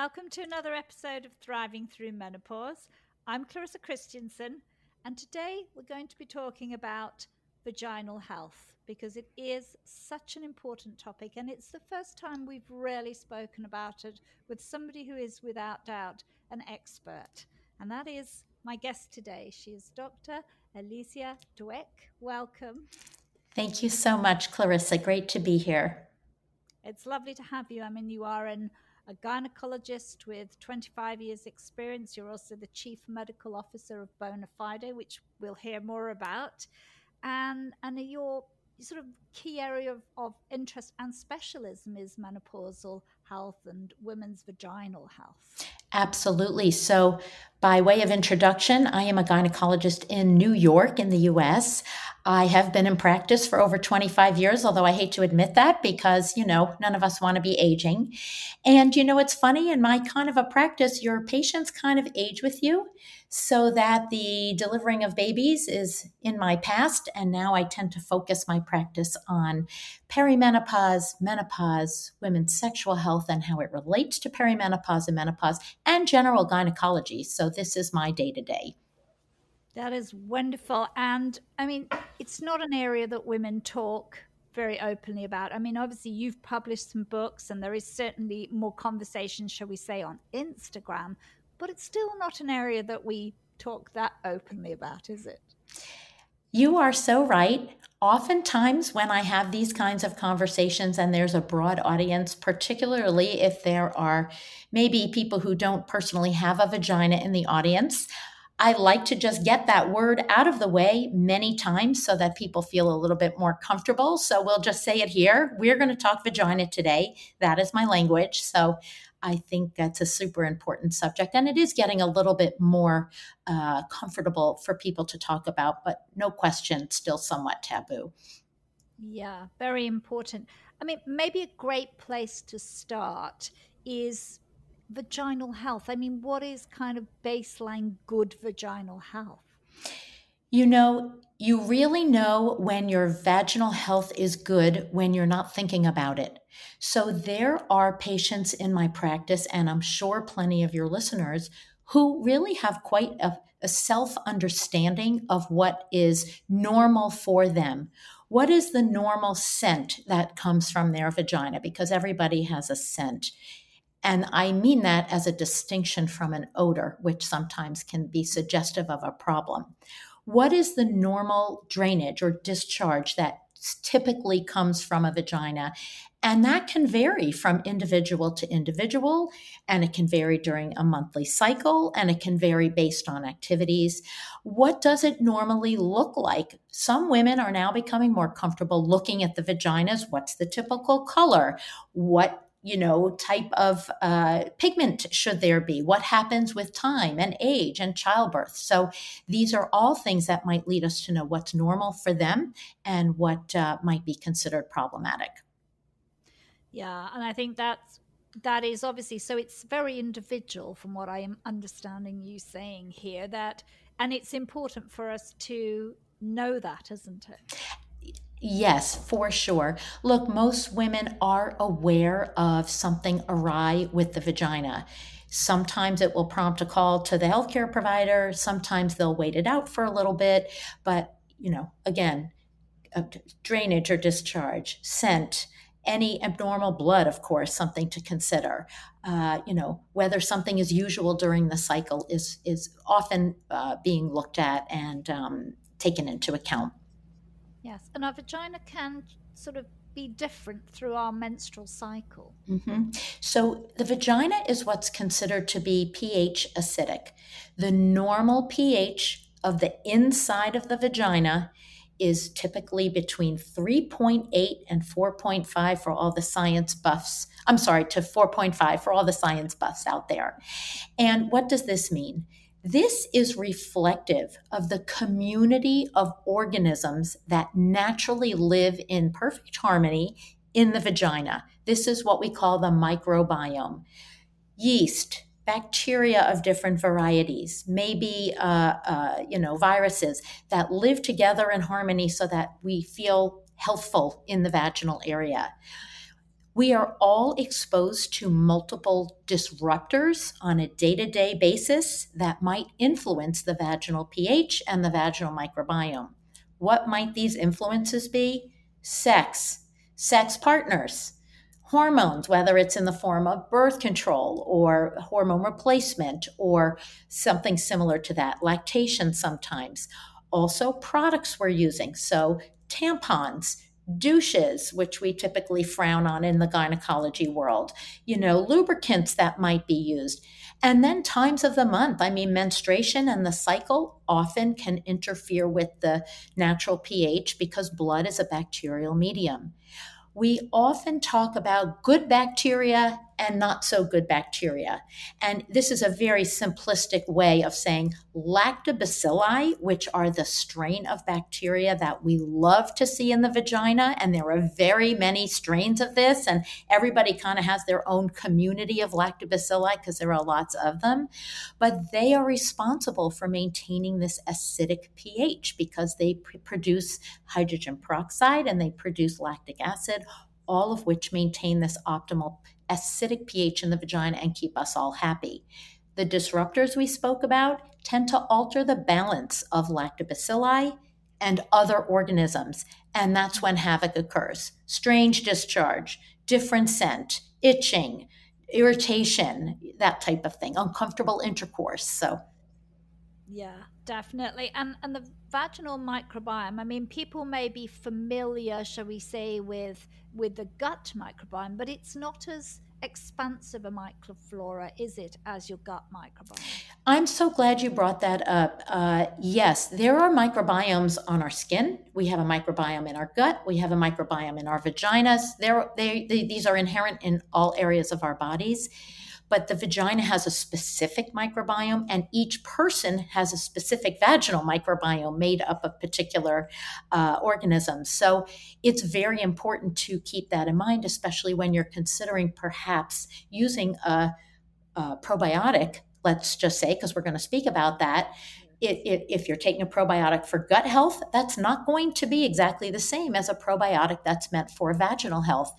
Welcome to another episode of Thriving Through Menopause. I'm Clarissa Kristjansson, and today we're going to be talking about vaginal health because it is such an important topic, and it's the first time we've really spoken about it with somebody who is without doubt an expert, and that is my guest today. She is Dr. Alicia Dweck. Welcome. Thank you so much, Clarissa. Great to be here. It's lovely to have you. I mean, you are an a gynecologist with 25 years experience. You're also the chief medical officer of Bonafide, which we'll hear more about. And, and your sort of key area of, of interest and specialism is menopausal health and women's vaginal health. Absolutely. So, by way of introduction, I am a gynecologist in New York, in the US. I have been in practice for over 25 years, although I hate to admit that because, you know, none of us want to be aging. And, you know, it's funny in my kind of a practice, your patients kind of age with you so that the delivering of babies is in my past. And now I tend to focus my practice on perimenopause, menopause, women's sexual health, and how it relates to perimenopause and menopause, and general gynecology. So this is my day to day. That is wonderful. And I mean, it's not an area that women talk very openly about. I mean, obviously, you've published some books, and there is certainly more conversation, shall we say, on Instagram, but it's still not an area that we talk that openly about, is it? You are so right. Oftentimes, when I have these kinds of conversations and there's a broad audience, particularly if there are maybe people who don't personally have a vagina in the audience, I like to just get that word out of the way many times so that people feel a little bit more comfortable. So we'll just say it here. We're going to talk vagina today. That is my language. So I think that's a super important subject. And it is getting a little bit more uh, comfortable for people to talk about, but no question, still somewhat taboo. Yeah, very important. I mean, maybe a great place to start is vaginal health? I mean, what is kind of baseline good vaginal health? You know, you really know when your vaginal health is good when you're not thinking about it. So there are patients in my practice, and I'm sure plenty of your listeners, who really have quite a, a self understanding of what is normal for them. What is the normal scent that comes from their vagina? Because everybody has a scent. And I mean that as a distinction from an odor, which sometimes can be suggestive of a problem. What is the normal drainage or discharge that typically comes from a vagina? And that can vary from individual to individual, and it can vary during a monthly cycle, and it can vary based on activities. What does it normally look like? Some women are now becoming more comfortable looking at the vaginas. What's the typical color? What you know type of uh, pigment should there be? What happens with time and age and childbirth? So these are all things that might lead us to know what's normal for them and what uh, might be considered problematic. Yeah and i think that's that is obviously so it's very individual from what i am understanding you saying here that and it's important for us to know that isn't it Yes, for sure. Look, most women are aware of something awry with the vagina. Sometimes it will prompt a call to the healthcare provider. Sometimes they'll wait it out for a little bit. But, you know, again, drainage or discharge, scent, any abnormal blood, of course, something to consider. Uh, you know, whether something is usual during the cycle is is often uh, being looked at and um, taken into account. Yes, and our vagina can sort of be different through our menstrual cycle. Mm-hmm. So, the vagina is what's considered to be pH acidic. The normal pH of the inside of the vagina is typically between 3.8 and 4.5 for all the science buffs. I'm sorry, to 4.5 for all the science buffs out there. And what does this mean? This is reflective of the community of organisms that naturally live in perfect harmony in the vagina. This is what we call the microbiome. Yeast, bacteria of different varieties, maybe uh, uh, you know viruses that live together in harmony so that we feel healthful in the vaginal area We are all exposed to multiple disruptors on a day to day basis that might influence the vaginal pH and the vaginal microbiome. What might these influences be? Sex, sex partners, hormones, whether it's in the form of birth control or hormone replacement or something similar to that, lactation sometimes. Also, products we're using. So, tampons, douches, which we typically frown on in the gynecology world, you know, lubricants that might be used. And then times of the month. I mean, menstruation and the cycle often can interfere with the natural pH because blood is a bacterial medium we often talk about good bacteria and not so good bacteria. And this is a very simplistic way of saying lactobacilli, which are the strain of bacteria that we love to see in the vagina. And there are very many strains of this, and everybody kind of has their own community of lactobacilli because there are lots of them. But they are responsible for maintaining this acidic pH because they pr- produce hydrogen peroxide and they produce lactic acid all of which maintain this optimal acidic pH in the vagina and keep us all happy. The disruptors we spoke about tend to alter the balance of lactobacilli and other organisms, and that's when havoc occurs. Strange discharge, different scent, itching, irritation, that type of thing, uncomfortable intercourse. So, yeah, definitely. And and the vaginal microbiome, I mean, people may be familiar, shall we say, with with the gut microbiome, but it's not as expansive a microflora is it as your gut microbiome? I'm so glad you brought that up. Uh, yes, there are microbiomes on our skin. We have a microbiome in our gut. We have a microbiome in our vaginas. There, they, they, these are inherent in all areas of our bodies but the vagina has a specific microbiome, and each person has a specific vaginal microbiome made up of particular uh, organisms. So it's very important to keep that in mind, especially when you're considering perhaps using a, a probiotic, let's just say, because we're going to speak about that. It, it, if you're taking a probiotic for gut health, that's not going to be exactly the same as a probiotic that's meant for vaginal health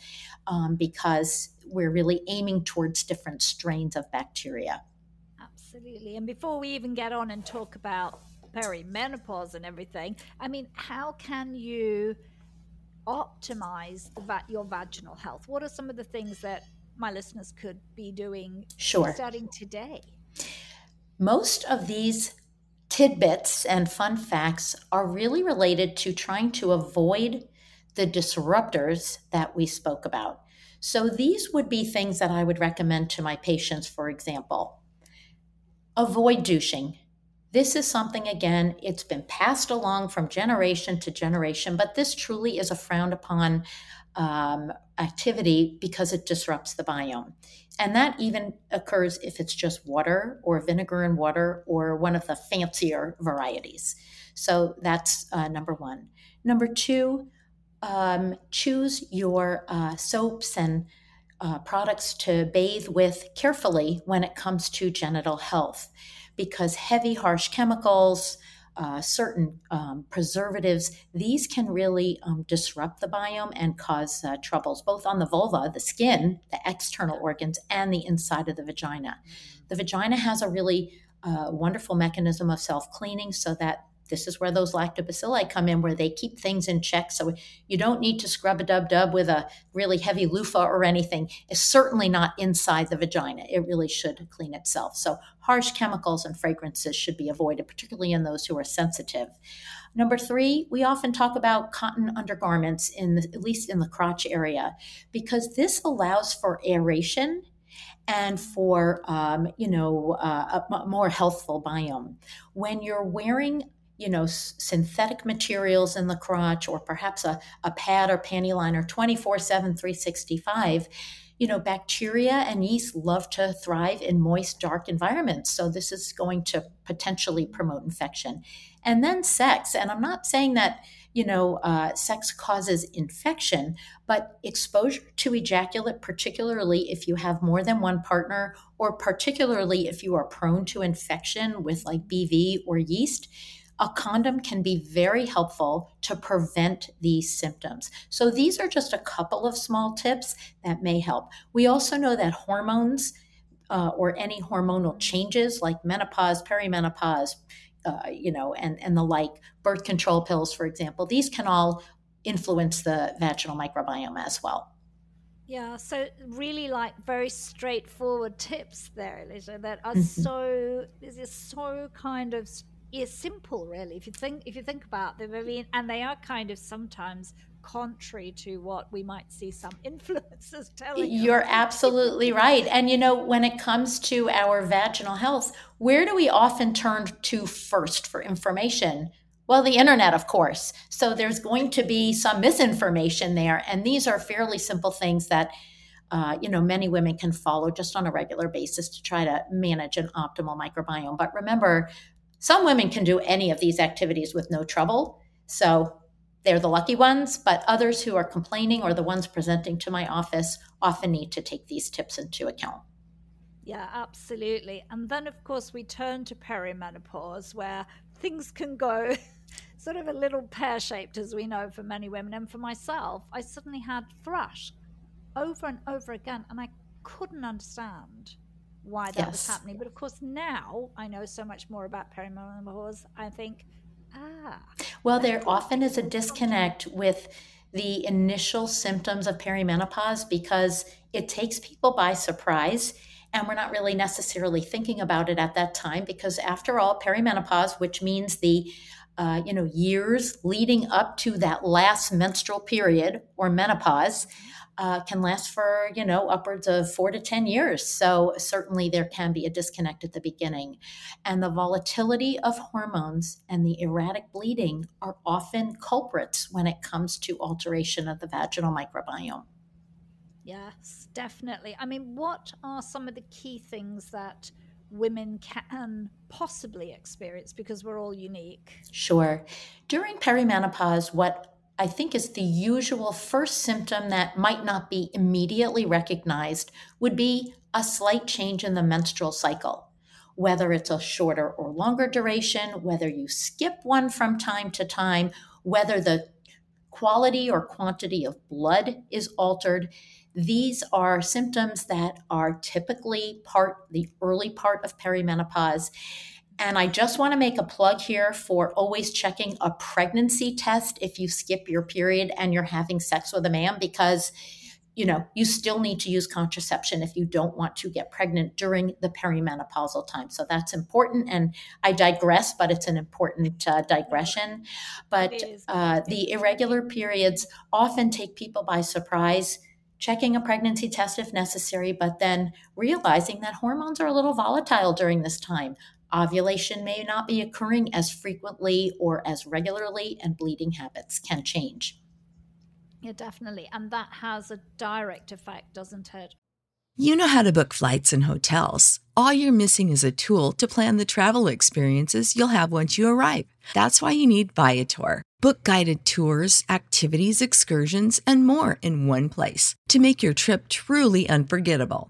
um, because we're really aiming towards different strains of bacteria. Absolutely. And before we even get on and talk about perimenopause and everything, I mean, how can you optimize va- your vaginal health? What are some of the things that my listeners could be doing sure. starting today? Most of these tidbits and fun facts are really related to trying to avoid the disruptors that we spoke about. So these would be things that I would recommend to my patients, for example. Avoid douching. This is something, again, it's been passed along from generation to generation, but this truly is a frowned upon um, activity because it disrupts the biome. And that even occurs if it's just water or vinegar and water or one of the fancier varieties. So that's uh, number one. Number two, um, choose your uh, soaps and uh, products to bathe with carefully when it comes to genital health because heavy, harsh chemicals, uh, certain um, preservatives, these can really um, disrupt the biome and cause uh, troubles both on the vulva, the skin, the external organs, and the inside of the vagina. The vagina has a really uh, wonderful mechanism of self cleaning so that this is where those lactobacilli come in, where they keep things in check. So you don't need to scrub a dub dub with a really heavy loofah or anything. It's certainly not inside the vagina. It really should clean itself. So harsh chemicals and fragrances should be avoided, particularly in those who are sensitive. Number three, we often talk about cotton undergarments in the, at least in the crotch area, because this allows for aeration and for um, you know uh, a more healthful biome. When you're wearing you know, s- synthetic materials in the crotch or perhaps a, a pad or panty liner 24 7, 365, you know, bacteria and yeast love to thrive in moist, dark environments. So this is going to potentially promote infection. And then sex. And I'm not saying that, you know, uh, sex causes infection, but exposure to ejaculate, particularly if you have more than one partner, or particularly if you are prone to infection with like BV or yeast, a condom can be very helpful to prevent these symptoms. So, these are just a couple of small tips that may help. We also know that hormones uh, or any hormonal changes like menopause, perimenopause, uh, you know, and, and the like, birth control pills, for example, these can all influence the vaginal microbiome as well. Yeah, so really like very straightforward tips there, Alicia, that are mm-hmm. so this is so kind of is simple really if you think if you think about them I mean and they are kind of sometimes contrary to what we might see some influencers telling You're absolutely right. And you know, when it comes to our vaginal health, where do we often turn to first for information? Well, the internet, of course. So there's going to be some misinformation there. And these are fairly simple things that uh, you know many women can follow just on a regular basis to try to manage an optimal microbiome but remember some women can do any of these activities with no trouble. So they're the lucky ones, but others who are complaining or the ones presenting to my office often need to take these tips into account. Yeah, absolutely. And then, of course, we turn to perimenopause where things can go sort of a little pear shaped, as we know for many women. And for myself, I suddenly had thrush over and over again, and I couldn't understand why that yes. was happening. But of course, now I know so much more about perimenopause. I think, ah. Well, there often is a disconnect with the initial symptoms of perimenopause because it takes people by surprise and we're not really necessarily thinking about it at that time because after all perimenopause which means the uh, you know years leading up to that last menstrual period or menopause uh, can last for you know upwards of four to ten years. So certainly there can be a disconnect at the beginning. And the volatility of hormones and the erratic bleeding are often culprits when it comes to alteration of the vaginal microbiome. Yes definitely. I mean what are some of the key things that women can possibly experience? Because we're all unique. Sure. During perimenopause what I think is the usual first symptom that might not be immediately recognized would be a slight change in the menstrual cycle. Whether it's a shorter or longer duration, whether you skip one from time to time, whether the quality or quantity of blood is altered, these are symptoms that are typically part the early part of perimenopause and I just want to make a plug here for always checking a pregnancy test if you skip your period and you're having sex with a man because you know, you still need to use contraception if you don't want to get pregnant during the perimenopausal time. So that's important. And I digress, but it's an important uh, digression. But uh, the irregular periods often take people by surprise checking a pregnancy test if necessary, but then realizing that hormones are a little volatile during this time. Ovulation may not be occurring as frequently or as regularly, and bleeding habits can change. Yeah, definitely. And that has a direct effect, doesn't it? You know how to book flights and hotels. All you're missing is a tool to plan the travel experiences you'll have once you arrive. That's why you need Viator. Book guided tours, activities, excursions, and more in one place to make your trip truly unforgettable.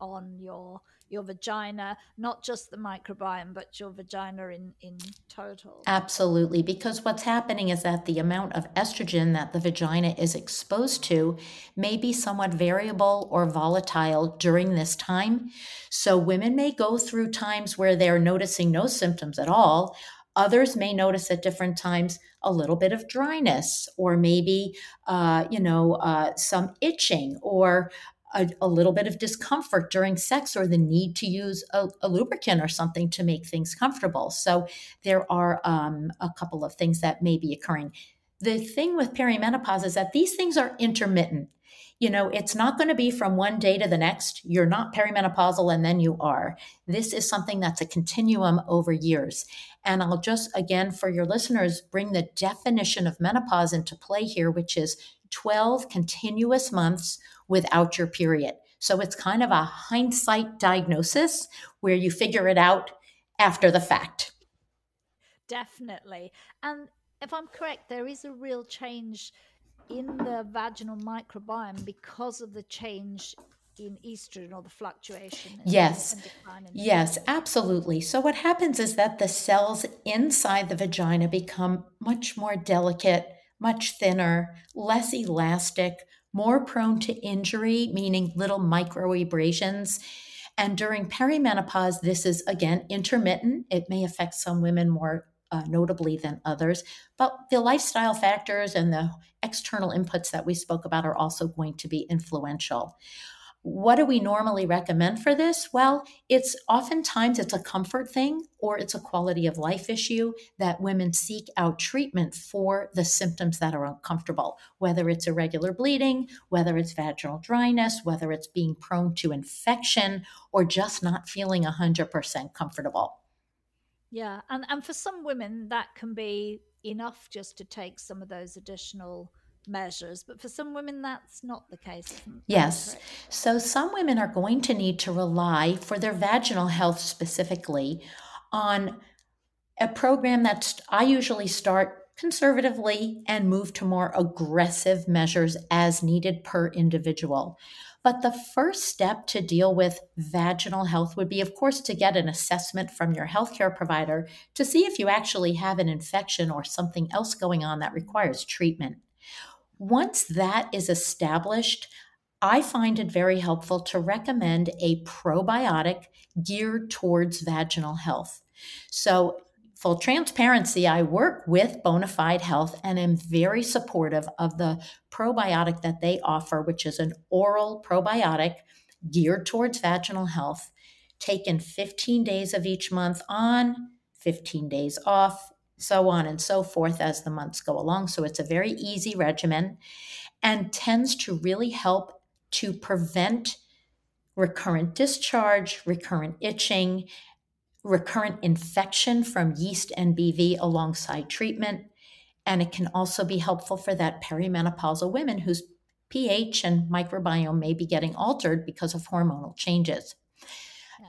on your your vagina, not just the microbiome, but your vagina in, in total. Absolutely. Because what's happening is that the amount of estrogen that the vagina is exposed to may be somewhat variable or volatile during this time. So women may go through times where they're noticing no symptoms at all. Others may notice at different times a little bit of dryness, or maybe, uh, you know, uh, some itching, or a, a, little bit of discomfort during sex or the need to use a, a lubricant or something to make things comfortable. So there are um, a couple of things that may be occurring. The thing with perimenopause is that these things are intermittent. You know, it's not going to be from one day to the next. You're not perimenopausal and then you are. This is something that's a continuum over years. And I'll just, again, for your listeners, bring the definition of menopause into play here, which is 12 continuous months without your period. So it's kind of a hindsight diagnosis where you figure it out after the fact. Definitely. And if I'm correct, there is a real change in the vaginal microbiome because of the change in estrogen or the fluctuation. yes. yes, absolutely. So, what happens is that the cells inside the vagina become much more delicate, much thinner, less elastic, more prone to injury, meaning little micro abrasions. And during perimenopause, this is again intermittent. It may affect some women more uh, notably than others, but the lifestyle factors and the external inputs that we spoke about are also going to be influential. What do we normally recommend for this? Well, it's oftentimes it's a comfort thing or it's a quality of life issue that women seek out treatment for the symptoms that are uncomfortable, whether it's irregular bleeding, whether it's vaginal dryness, whether it's being prone to infection or just not feeling 100% comfortable. Yeah, and and for some women that can be enough just to take some of those additional measures, but for some women, that's not the case. Yes. So some women are going to need to rely for their vaginal health specifically on a program that I usually start conservatively and move to more aggressive measures as needed per individual. But the first step to deal with vaginal health would be, of course, to get an assessment from your healthcare provider to see if you actually have an infection or something else going on that requires treatment. Once that is established, I find it very helpful to recommend a probiotic geared towards vaginal health. So, full transparency, I work with Bonafide Health and am very supportive of the probiotic that they offer, which is an oral probiotic geared towards vaginal health, taken 15 days of each month on, 15 days off, so on and so forth as the months go along. So it's a very easy regimen and tends to really help to prevent recurrent discharge, recurrent itching, recurrent infection from yeast and BV alongside treatment. And it can also be helpful for that perimenopausal women whose pH and microbiome may be getting altered because of hormonal changes.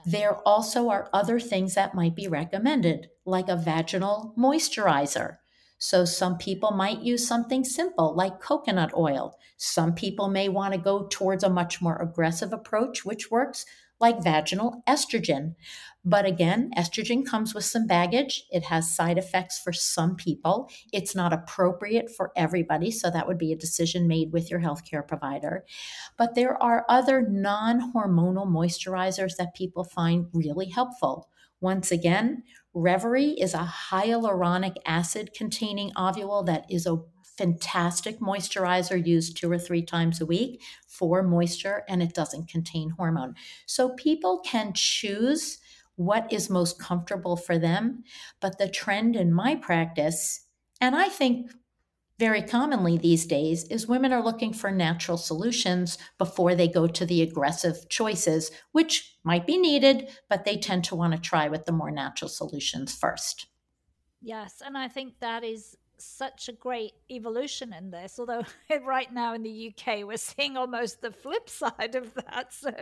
There also are other things that might be recommended, like a vaginal moisturizer. So, some people might use something simple like coconut oil. Some people may want to go towards a much more aggressive approach, which works like vaginal estrogen. But again, estrogen comes with some baggage. It has side effects for some people. It's not appropriate for everybody. So that would be a decision made with your healthcare provider. But there are other non hormonal moisturizers that people find really helpful. Once again, Revaree is a hyaluronic acid containing ovule that is a fantastic moisturizer used two or three times a week for moisture and it doesn't contain hormone. So people can choose what is most comfortable for them. But the trend in my practice, and I think very commonly these days, is women are looking for natural solutions before they go to the aggressive choices, which might be needed, but they tend to want to try with the more natural solutions first. Yes, and I think that is such a great evolution in this. Although right now in the UK we're seeing almost the flip side of that. So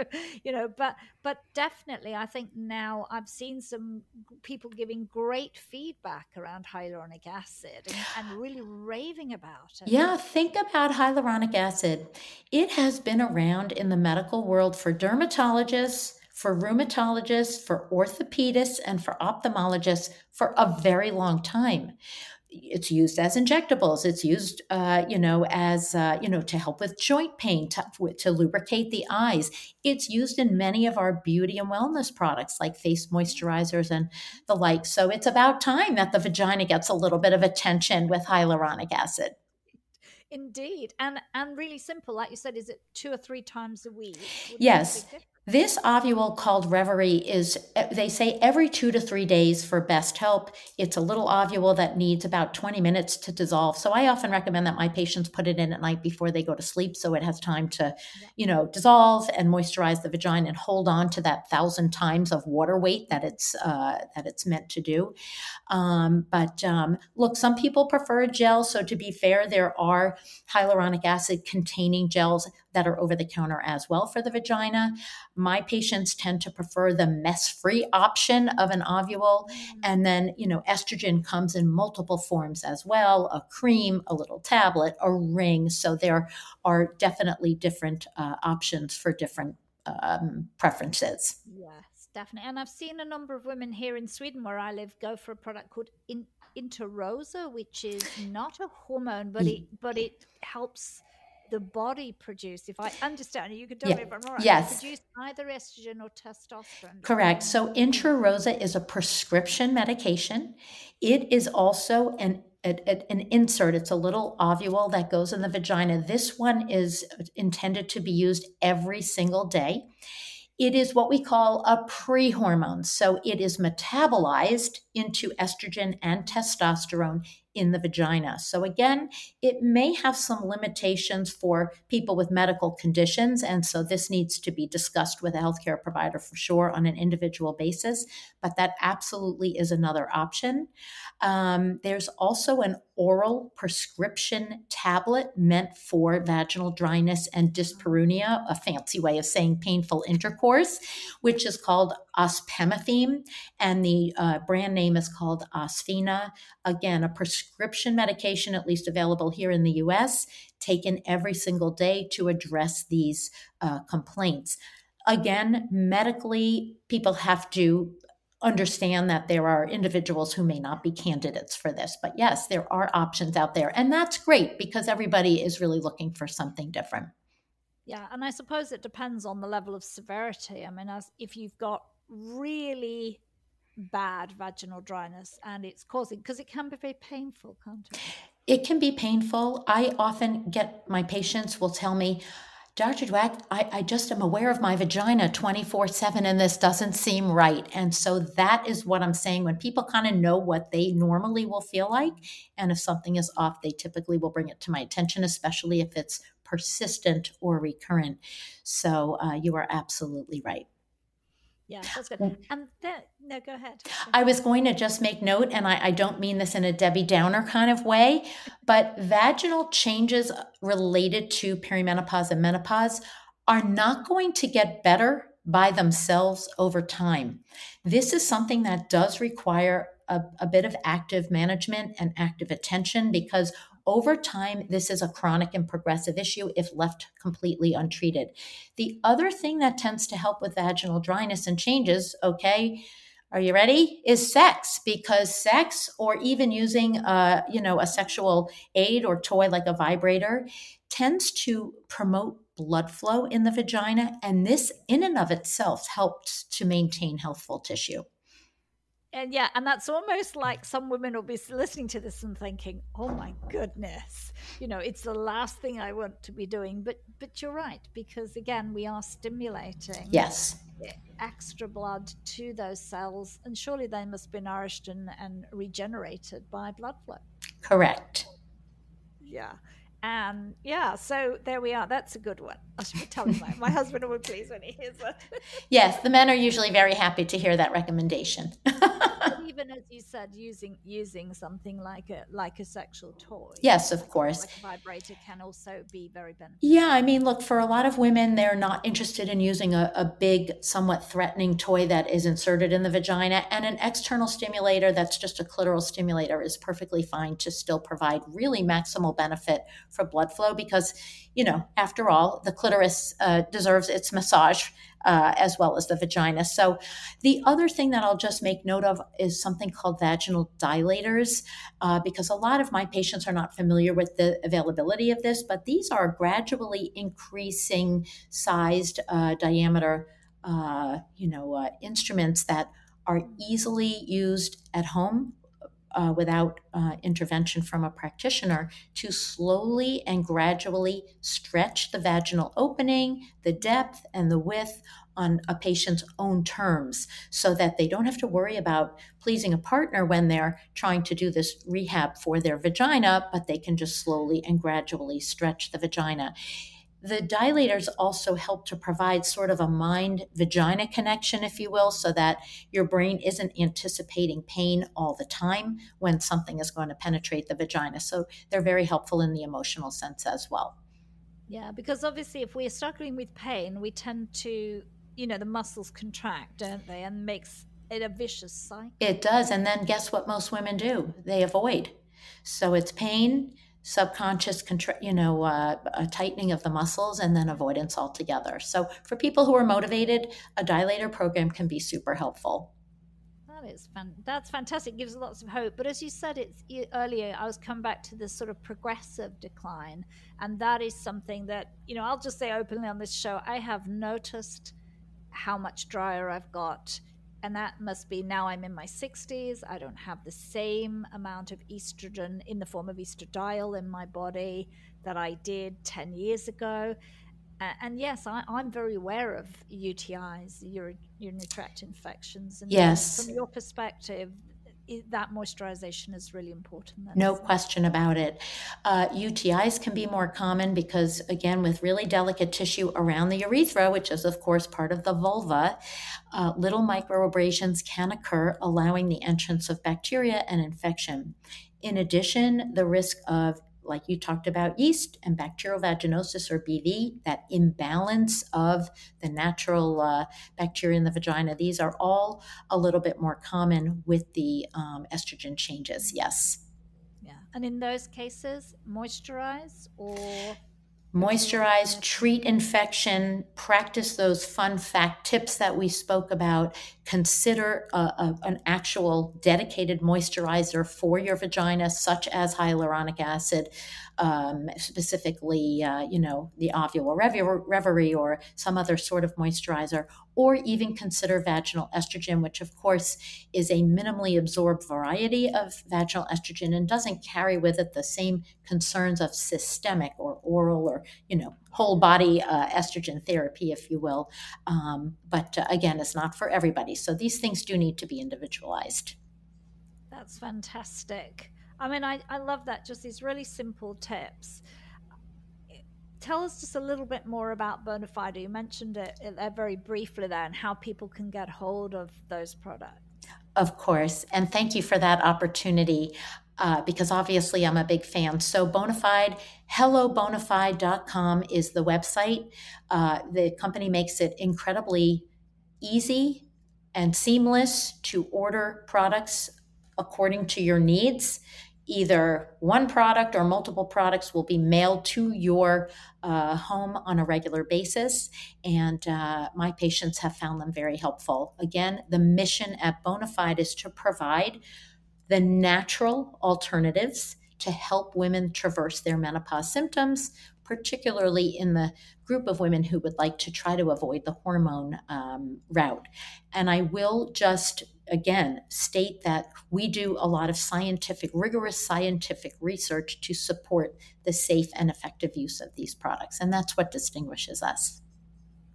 you know, but but definitely I think now I've seen some people giving great feedback around hyaluronic acid and, and really raving about it. Yeah, think about hyaluronic acid. It has been around in the medical world for dermatologists for rheumatologists, for orthopedists, and for ophthalmologists for a very long time it's used as injectables. It's used uh, you know as uh, you know to help with joint pain to, to lubricate the eyes. It's used in many of our beauty and wellness products like face moisturizers and the like. So it's about time that the vagina gets a little bit of attention with hyaluronic acid. Indeed. And and really simple like you said is it two or three times a week? Yes this ovule called Revaree is, eh, they say, every two to three days for best help. It's a little ovule that needs about 20 minutes to dissolve. So I often recommend that my patients put it in at night before they go to sleep so it has time to, you know, dissolve and moisturize the vagina and hold on to that thousand times of water weight that it's, uh, that it's meant to do. Um, but um, look, some people prefer a gel. So to be fair, there are hyaluronic acid containing gels that are over the counter as well for the vagina. My patients tend to prefer the mess free option of an ovule. Mm. And then, you know, estrogen comes in multiple forms as well a cream, a little tablet, a ring. So there are definitely different uh, options for different um, preferences. Yes, definitely. And I've seen a number of women here in Sweden where I live go for a product called in- Intrarosa, which is not a hormone, but it but it helps the body produce, if I understand you can tell yeah. me if I'm wrong, yes. produce either estrogen or testosterone. Correct. So Intrarosa is a prescription medication. It is also an an insert. It's a little ovule that goes in the vagina. This one is intended to be used every single day. It is what we call a pre-hormone. So it is metabolized into estrogen and testosterone in the vagina. So, again, it may have some limitations for people with medical conditions. And so, this needs to be discussed with a healthcare provider for sure on an individual basis. But that absolutely is another option. Um, there's also an oral prescription tablet meant for vaginal dryness and dyspareunia, a fancy way of saying painful intercourse, which is called ospemifene. And the uh, brand name is called Osphena. Again, a prescription medication, at least available here in the US, taken every single day to address these uh, complaints. Again, medically, people have to understand that there are individuals who may not be candidates for this. But yes, there are options out there. And that's great because everybody is really looking for something different. Yeah. And I suppose it depends on the level of severity. I mean, as if you've got really bad vaginal dryness and it's causing, because it can be very painful, can't it? It can be painful. I often get my patients will tell me, Dr. Dweck, I, I just am aware of my vagina 24 7 and this doesn't seem right. And so that is what I'm saying. When people kind of know what they normally will feel like, and if something is off, they typically will bring it to my attention, especially if it's persistent or recurrent. So uh, you are absolutely right. Yeah, that's good. And um, then, no, go ahead. I was going to just make note, and I, I, don't mean this in a Debbie Downer kind of way, but vaginal changes related to perimenopause and menopause are not going to get better by themselves over time. This is something that does require a, a bit of active management and active attention because over time, this is a chronic and progressive issue if left completely untreated. The other thing that tends to help with vaginal dryness and changes, okay, are you ready? Is sex because sex or even using a, you know, a sexual aid or toy like a vibrator tends to promote blood flow in the vagina and this in and of itself helps to maintain healthful tissue and yeah, and that's almost like some women will be listening to this and thinking, "Oh my goodness, you know, it's the last thing I want to be doing." But but you're right because again, we are stimulating yes extra blood to those cells, and surely they must be nourished and, and regenerated by blood flow. Correct. Yeah. And yeah, so there we are. That's a good one. I should be telling my, my husband will be pleased when he hears it. yes, the men are usually very happy to hear that recommendation. even as you said, using using something like a like a sexual toy. Yes, of course. Like a vibrator can also be very beneficial. Yeah, I mean, look, for a lot of women, they're not interested in using a, a big, somewhat threatening toy that is inserted in the vagina, and an external stimulator that's just a clitoral stimulator is perfectly fine to still provide really maximal benefit for blood flow because, you know, after all, the clitoris uh, deserves its massage uh, as well as the vagina. So, the other thing that I'll just make note of is something called vaginal dilators, uh, because a lot of my patients are not familiar with the availability of this, but these are gradually increasing sized uh, diameter, uh, you know, uh, instruments that are easily used at home uh, without uh, intervention from a practitioner to slowly and gradually stretch the vaginal opening, the depth, and the width on a patient's own terms so that they don't have to worry about pleasing a partner when they're trying to do this rehab for their vagina, but they can just slowly and gradually stretch the vagina. The dilators also help to provide sort of a mind vagina connection, if you will, so that your brain isn't anticipating pain all the time when something is going to penetrate the vagina. So they're very helpful in the emotional sense as well. Yeah, because obviously, if we're struggling with pain, we tend to, you know, the muscles contract, don't they? And makes it a vicious cycle. It does. And then guess what most women do? They avoid. So it's pain, subconscious control, you know uh, a tightening of the muscles and then avoidance altogether. So for people who are motivated a dilator program can be super helpful. That is fun that's fantastic. Gives lots of hope. But as you said it's earlier i was come back to this sort of progressive decline. And that is something that you know i'll just say openly on this show i have noticed how much drier i've got and that must be now I'm in my 60s. I don't have the same amount of estrogen in the form of estradiol in my body that I did 10 years ago. Uh, and yes, I, am very aware of UTIs, urinary tract infections. And yes. From your perspective, that moisturization is really important. No question about it. Uh, UTIs can be more common because, again, with really delicate tissue around the urethra, which is, of course, part of the vulva, uh, little microabrasions can occur, allowing the entrance of bacteria and infection. In addition, the risk of like you talked about yeast and bacterial vaginosis or BV, that imbalance of the natural uh, bacteria in the vagina, these are all a little bit more common with the um, estrogen changes. Yes. Yeah. And in those cases, moisturize or moisturize, treat infection, practice those fun fact tips that we spoke about. Consider a, a, an actual dedicated moisturizer for your vagina, such as hyaluronic acid um, specifically, uh, you know, the Ovula Revaree or some other sort of moisturizer, or even consider vaginal estrogen, which of course is a minimally absorbed variety of vaginal estrogen and doesn't carry with it the same concerns of systemic or oral or, you know, whole body uh, estrogen therapy, if you will. Um, but uh, again, it's not for everybody. So these things do need to be individualized. That's fantastic. I mean, I, I love that, just these really simple tips. Tell us just a little bit more about Bonafide. You mentioned it very briefly there and how people can get hold of those products. Of course. And thank you for that opportunity. Uh, because obviously I'm a big fan. So Bonafide, hellobonafide.com is the website. Uh, the company makes it incredibly easy and seamless to order products according to your needs either one product or multiple products will be mailed to your uh, home on a regular basis. And uh, my patients have found them very helpful. Again, the mission at Bonafide is to provide the natural alternatives to help women traverse their menopause symptoms, particularly in the group of women who would like to try to avoid the hormone um, route. And I will just again state that we do a lot of scientific, rigorous scientific research to support the safe and effective use of these products. And that's what distinguishes us.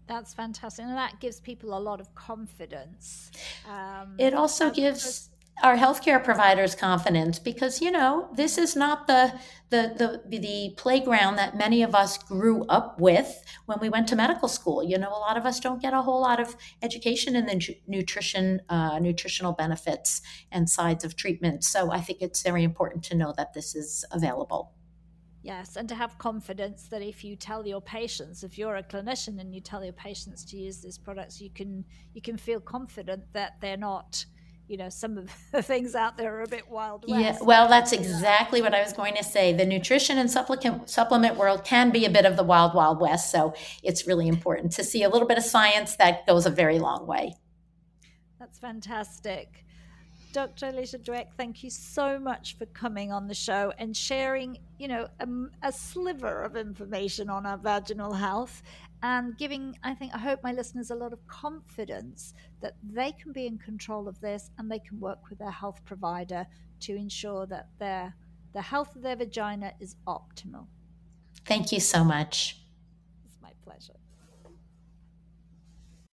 That's fantastic. And that gives people a lot of confidence. Um, it also gives our healthcare providers confidence because you know this is not the, the the the playground that many of us grew up with when we went to medical school. You know a lot of us don't get a whole lot of education in the nutrition uh, nutritional benefits and sides of treatment. So i think it's very important to know that this is available. Yes, and to have confidence that if you tell your patients, if you're a clinician and you tell your patients to use these products, you can you can feel confident that they're not you know some of the things out there are a bit wild west. Yeah, well, that's exactly what I was going to say. The nutrition and supplement supplement world can be a bit of the wild wild west, so it's really important to see a little bit of science that goes a very long way. That's fantastic. Dr. Alicia Dweck, thank you so much for coming on the show and sharing, you know, a, a, sliver of information on our vaginal health and giving, I think, I hope my listeners a lot of confidence that they can be in control of this and they can work with their health provider to ensure that their the health of their vagina is optimal. Thank you so much. It's my pleasure.